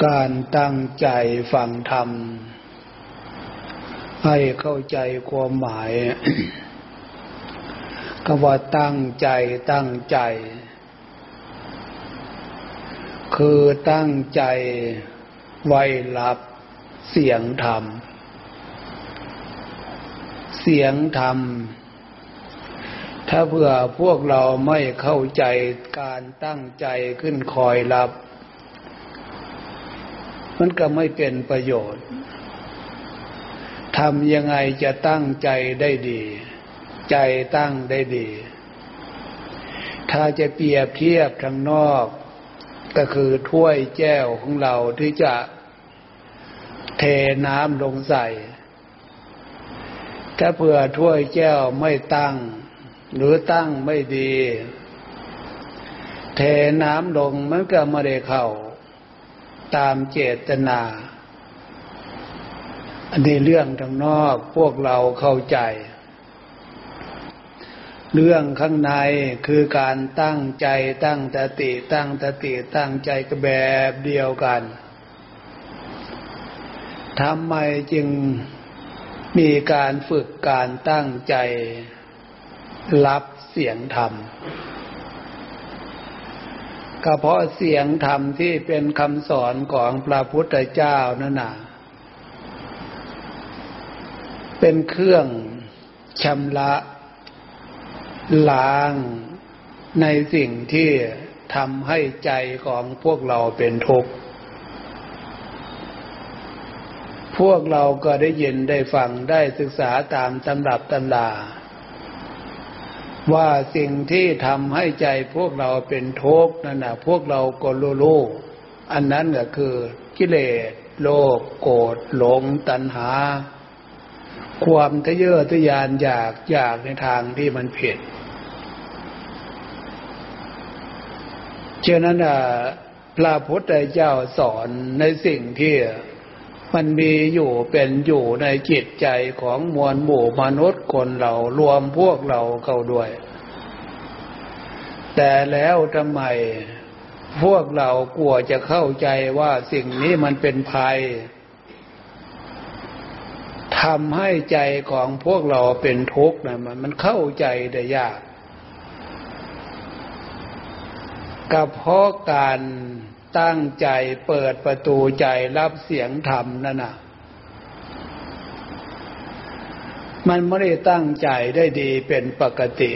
การตั้งใจฟังธรรม ให้เข้าใจความหมายคำว่าตั้งใจตั้งใจ คือตั้งใจไว้รับเสียงธรรม เสียงธรรม ถ้าเผื่อพวกเราไม่เข้าใจการตั้งใจขึ้นคอยรับ มันก็ไม่เป็นประโยชน์ทำยังไงจะตั้งใจได้ดี ใจตั้งได้ดี ถ้าจะเปรียบเทียบทางนอก ก็คือถ้วยแก้วของเราที่จะเทน้ำลงใส่ ถ้าเผื่อถ้วยแก้วไม่ตั้ง หรือตั้งไม่ดี เทน้ำลงมันก็ไม่ได้เข้า ตามเจตนาอันนี้เรื่องทางนอกพวกเราเข้าใจ เรื่องข้างในคือการตั้งใจตั้งตติตั้งตติตั้งใจก็แบบเดียวกันทำไมจึงมีการฝึกการตั้งใจ รับเสียงธรรม ก็เพราะเสียงธรรมที่เป็นคำสอนของพระพุทธเจ้านั่นน่ะเป็นเครื่องชำระล้างในสิ่งที่ทำให้ใจของพวกเราเป็นทุกข์ พวกเราก็ได้ยินได้ฟังได้ศึกษาตามตำรับตำรา ว่าสิ่งที่ทำให้ใจพวกเราเป็นทุกข์นั่นนะพวกเราก็รู้อันนั้นก็คือกิเลสโลภโกรธหลงตัณหา ความทะเยอทะยานอยากอยากในทางที่มันผิดเช่นนั้นพระพุทธเจ้าสอนในสิ่งที่ มันมีอยู่เป็นอยู่ในจิตใจของมวลหมู่มนุษย์คนเรารวมพวกเราเข้าด้วย แต่แล้วทำไมพวกเรากลัวจะเข้าใจว่าสิ่งนี้มันเป็นภัยทำให้ใจของพวกเราเป็นทุกข์นะมันมันเข้าใจได้ยากก็เพราะการ ตั้งใจเปิดประตูใจรับเสียงธรรมนั่นน่ะ มันไม่ได้ตั้งใจได้ดีเป็นปกติ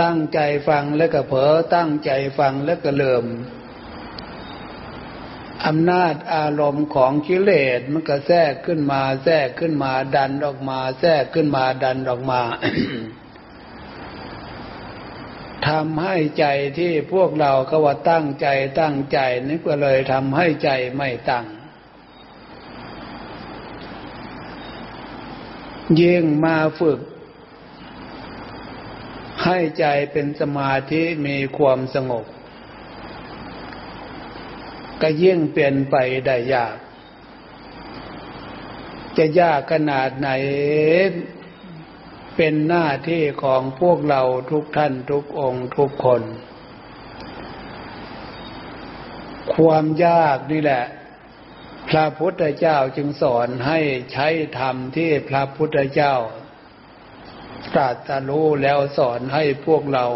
ตั้งใจฟังแล้วก็เผลอตั้งใจฟังแล้วก็เริ่มอำนาจอารมณ์ของกิเลสมันก็แทรกขึ้นมา แทรกขึ้นมาดันออกมา แทรกขึ้นมาดันออกมา ทำให้ใจที่พวกเราก็ว่าตั้งใจตั้งใจนี่ก็เลยทำให้ใจไม่ตั้ง ยิ่งมาฝึก ให้ใจเป็นสมาธิมีความสงบ ก็ยิ่งเปลี่ยนไปได้ยาก จะยากขนาดไหน เป็นหน้าที่ของพวกเราทุกท่านทุกองค์ทุกคน ความยากนี่แหละ พระพุทธเจ้าจึงสอนให้ใช้ธรรมที่พระพุทธเจ้าตรัสรู้แล้วสอนให้พวกเรา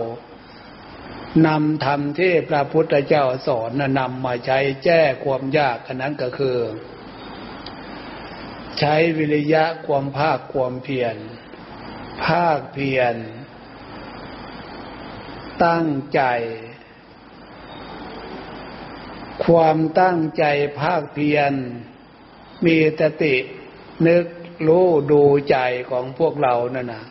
นำธรรมที่พระพุทธเจ้าสอนนำมาใช้แก้ความยากอันนั้นก็คือ ใช้วิริยะความภาคความเพียร ภาคเพียร ตั้งใจ ความตั้งใจภาคเพียร มีตตินึกรู้ดูใจของพวกเรานั่นนะ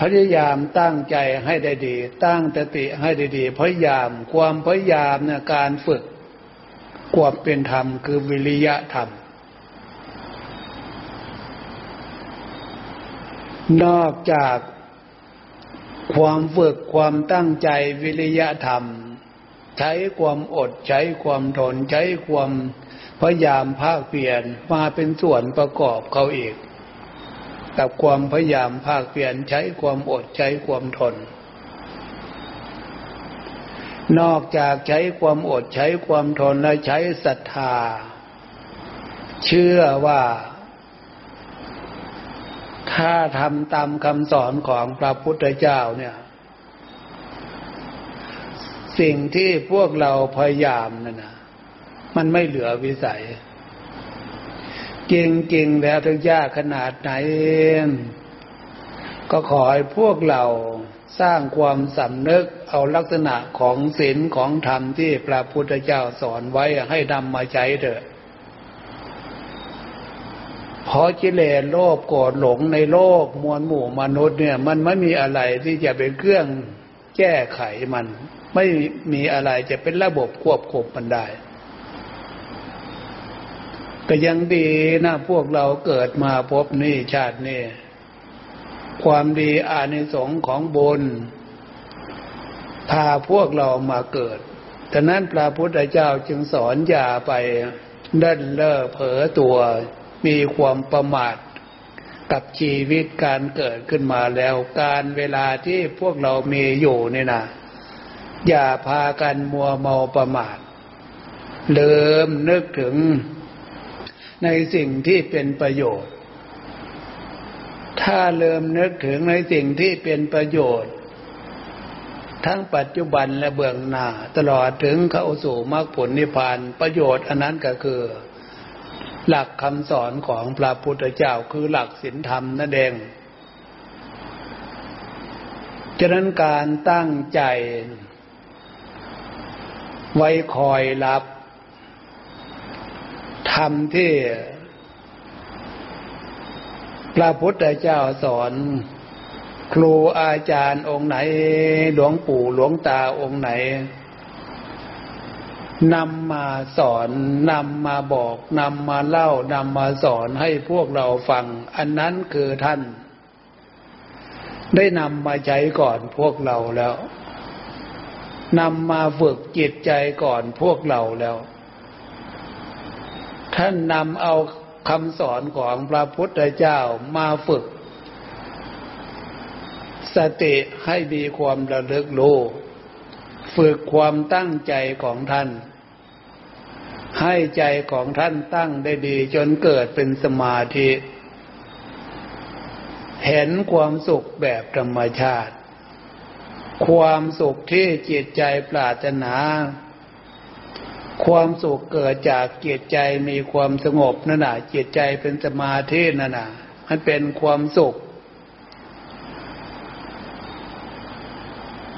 พยายามตั้งใจให้ได้ดี ตั้งตติให้ได้ดี พยายามความพยายามเนี่ยการฝึก ความเป็นธรรมคือวิริยะธรรม นอกจากความฝึกความตั้งใจวิริยะธรรม ใช้ความอดใช้ความทนใช้ความพยายามภาคเปลี่ยนมาเป็นส่วนประกอบเขาอีกกับความพยายามภาคเปลี่ยนใช้ความอดใช้ความทน นอกจากใช้ความอดใช้ความทนและใช้ศรัทธา เชื่อว่า ถ้าทำตามคำสอนของพระพุทธเจ้าเนี่ย สิ่งที่พวกเราพยายามนั่นนะมันไม่เหลือวิสัยจริงๆแล้วถึงยากขนาดไหน ก็ขอให้พวกเราสร้างความสำนึกเอาลักษณะของศีลของธรรมที่พระพุทธเจ้าสอนไว้ให้นำมาใช้เถอะ เพราะกิเลสโลภโกรธหลงในโลกมวลหมู่มนุษย์เนี่ย มันไม่มีอะไรที่จะเป็นเครื่องแก้ไขมัน ไม่มีอะไรจะเป็นระบบควบคุมมันได้ก็ยังดีนะพวกเราเกิดมาพบนี่ชาตินี่ความดีอานิสงส์ของบุญพาพวกเรามาเกิดฉะนั้นพระพุทธเจ้าจึงสอนอย่าไปเล่นเล่อเผลอตัว มีความประมาทกับชีวิตการเกิดขึ้นมาแล้ว การเวลาที่พวกเรามีอยู่นี่นะอย่าพากันมัวเมาประมาทเริ่มนึกถึงในสิ่งที่เป็นประโยชน์ ถ้าเริ่มนึกถึงในสิ่งที่เป็นประโยชน์ ทั้งปัจจุบันและเบื้องหน้า ตลอดถึงเข้าสู่มรรคผลนิพพานประโยชน์อันนั้นก็คือ หลักคำสอนของพระพุทธเจ้าคือหลักศีลธรรมนั่นเองฉะนั้นการตั้งใจ ไว้คอยรับธรรมที่พระพุทธเจ้าสอน ครูอาจารย์องค์ไหน หลวงปู่หลวงตาองค์ไหน นำมาสอนนำมาบอกนำมาเล่านำมาสอนให้พวกเราฟัง อันนั้นคือท่าน ได้นำมาใช้ก่อนพวกเราแล้วนำมาฝึกจิตใจก่อนพวกเราแล้ว ท่านนำเอาคำสอนของพระพุทธเจ้ามาฝึก สติให้มีความระลึกรู้ฝึกความตั้งใจของท่าน ให้ใจของท่านตั้งได้ดี จนเกิดเป็นสมาธิ เห็นความสุขแบบธรรมชาติ ความสุขที่จิตใจปรารถนา ความสุขเกิดจากจิตใจมีความสงบนั่นน่ะจิตใจเป็นสมาธินั่นน่ะมันเป็นความสุข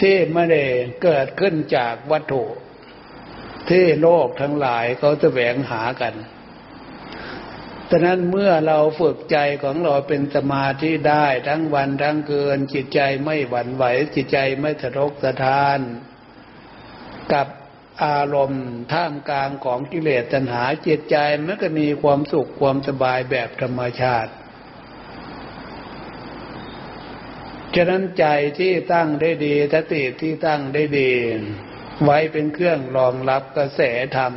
ที่ไม่ได้เกิดขึ้นจากวัตถุ ที่โลกทั้งหลายเขาจะแสวงหากันดังนั้นเมื่อเราฝึกใจของเราเป็นสมาธิได้ทั้งวันทั้งคืนจิตใจไม่หวั่นไหวจิตใจไม่สะทกสะท้าน กับอารมณ์ท่ามกลางของกิเลสตัณหาจิตใจมันก็มีความสุขความสบายแบบธรรมชาติ ฉะนั้นใจที่ตั้งได้ดีสติที่ตั้งได้ดี ไว้เป็นเครื่องรองรับกระแสธรรม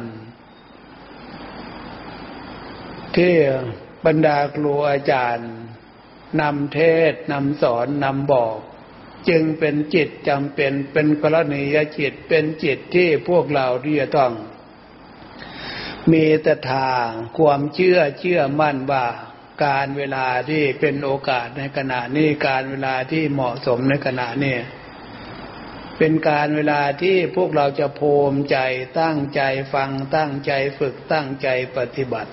ที่บรรดาครูอาจารย์นำเทศนำสอนนำบอก จึงเป็นจิตจำเป็นเป็นกรณียจิตเป็นจิตที่พวกเราที่จะต้อง มีตถาความเชื่อเชื่อมั่นว่าการเวลาที่เป็นโอกาสในขณะนี้การเวลาที่เหมาะสมในขณะนี้ เป็นการเวลาที่พวกเราจะโภมใจตั้งใจฟังตั้งใจฝึกตั้งใจปฏิบัติ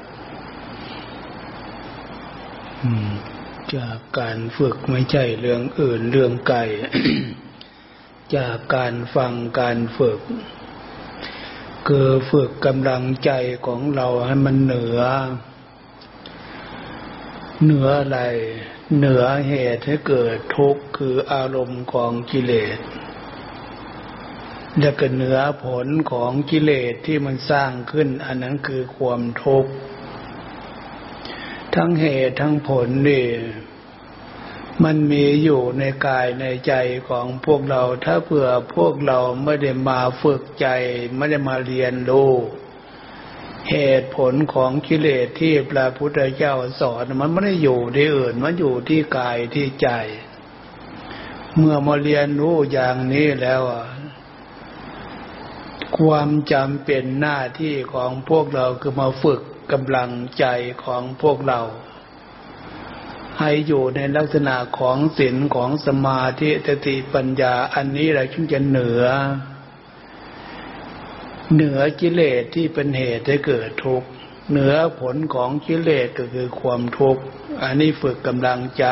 จากการฝึกไม่ใช่เรื่องอื่นเรื่องไกลจากการฟังการฝึก คือฝึกกำลังใจของเราให้มันเหนือ เหนืออะไร เหนือเหตุให้เกิดทุกข์คืออารมณ์ของกิเลส และก็เหนือผลของกิเลสที่มันสร้างขึ้น อันนั้นคือความทุกข์ทั้งเหตุทั้งผลนี่มันมีอยู่ในกายในใจของพวกเรา ถ้าเผื่อพวกเราไม่ได้มาฝึกใจ ไม่ได้มาเรียนรู้เหตุผลของกิเลสที่พระพุทธเจ้าสอน มันไม่ได้อยู่ที่อื่น มันอยู่ที่กายที่ใจ เมื่อมาเรียนรู้อย่างนี้แล้ว ความจำเป็นหน้าที่ของพวกเราคือมาฝึกกำลังใจของพวกเรา ให้อยู่ในลักษณะของศีลของสมาธิสติปัญญาอันนี้แหละจึงจะเหนือ เหนือกิเลสที่เป็นเหตุให้เกิดทุกข์เหนือผลของกิเลสก็คือความทุกข์อันนี้ฝึกกำลังใจ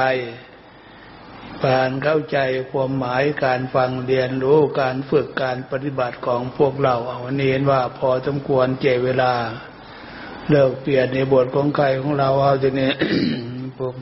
การเข้าใจความหมายการฟังเรียนรู้การฝึกการปฏิบัติของพวกเราเอาวันนี้เห็นว่าพอสมควรเจเวลา เลิกเปลี่ยนในบทของใครของเราเอาทีนี้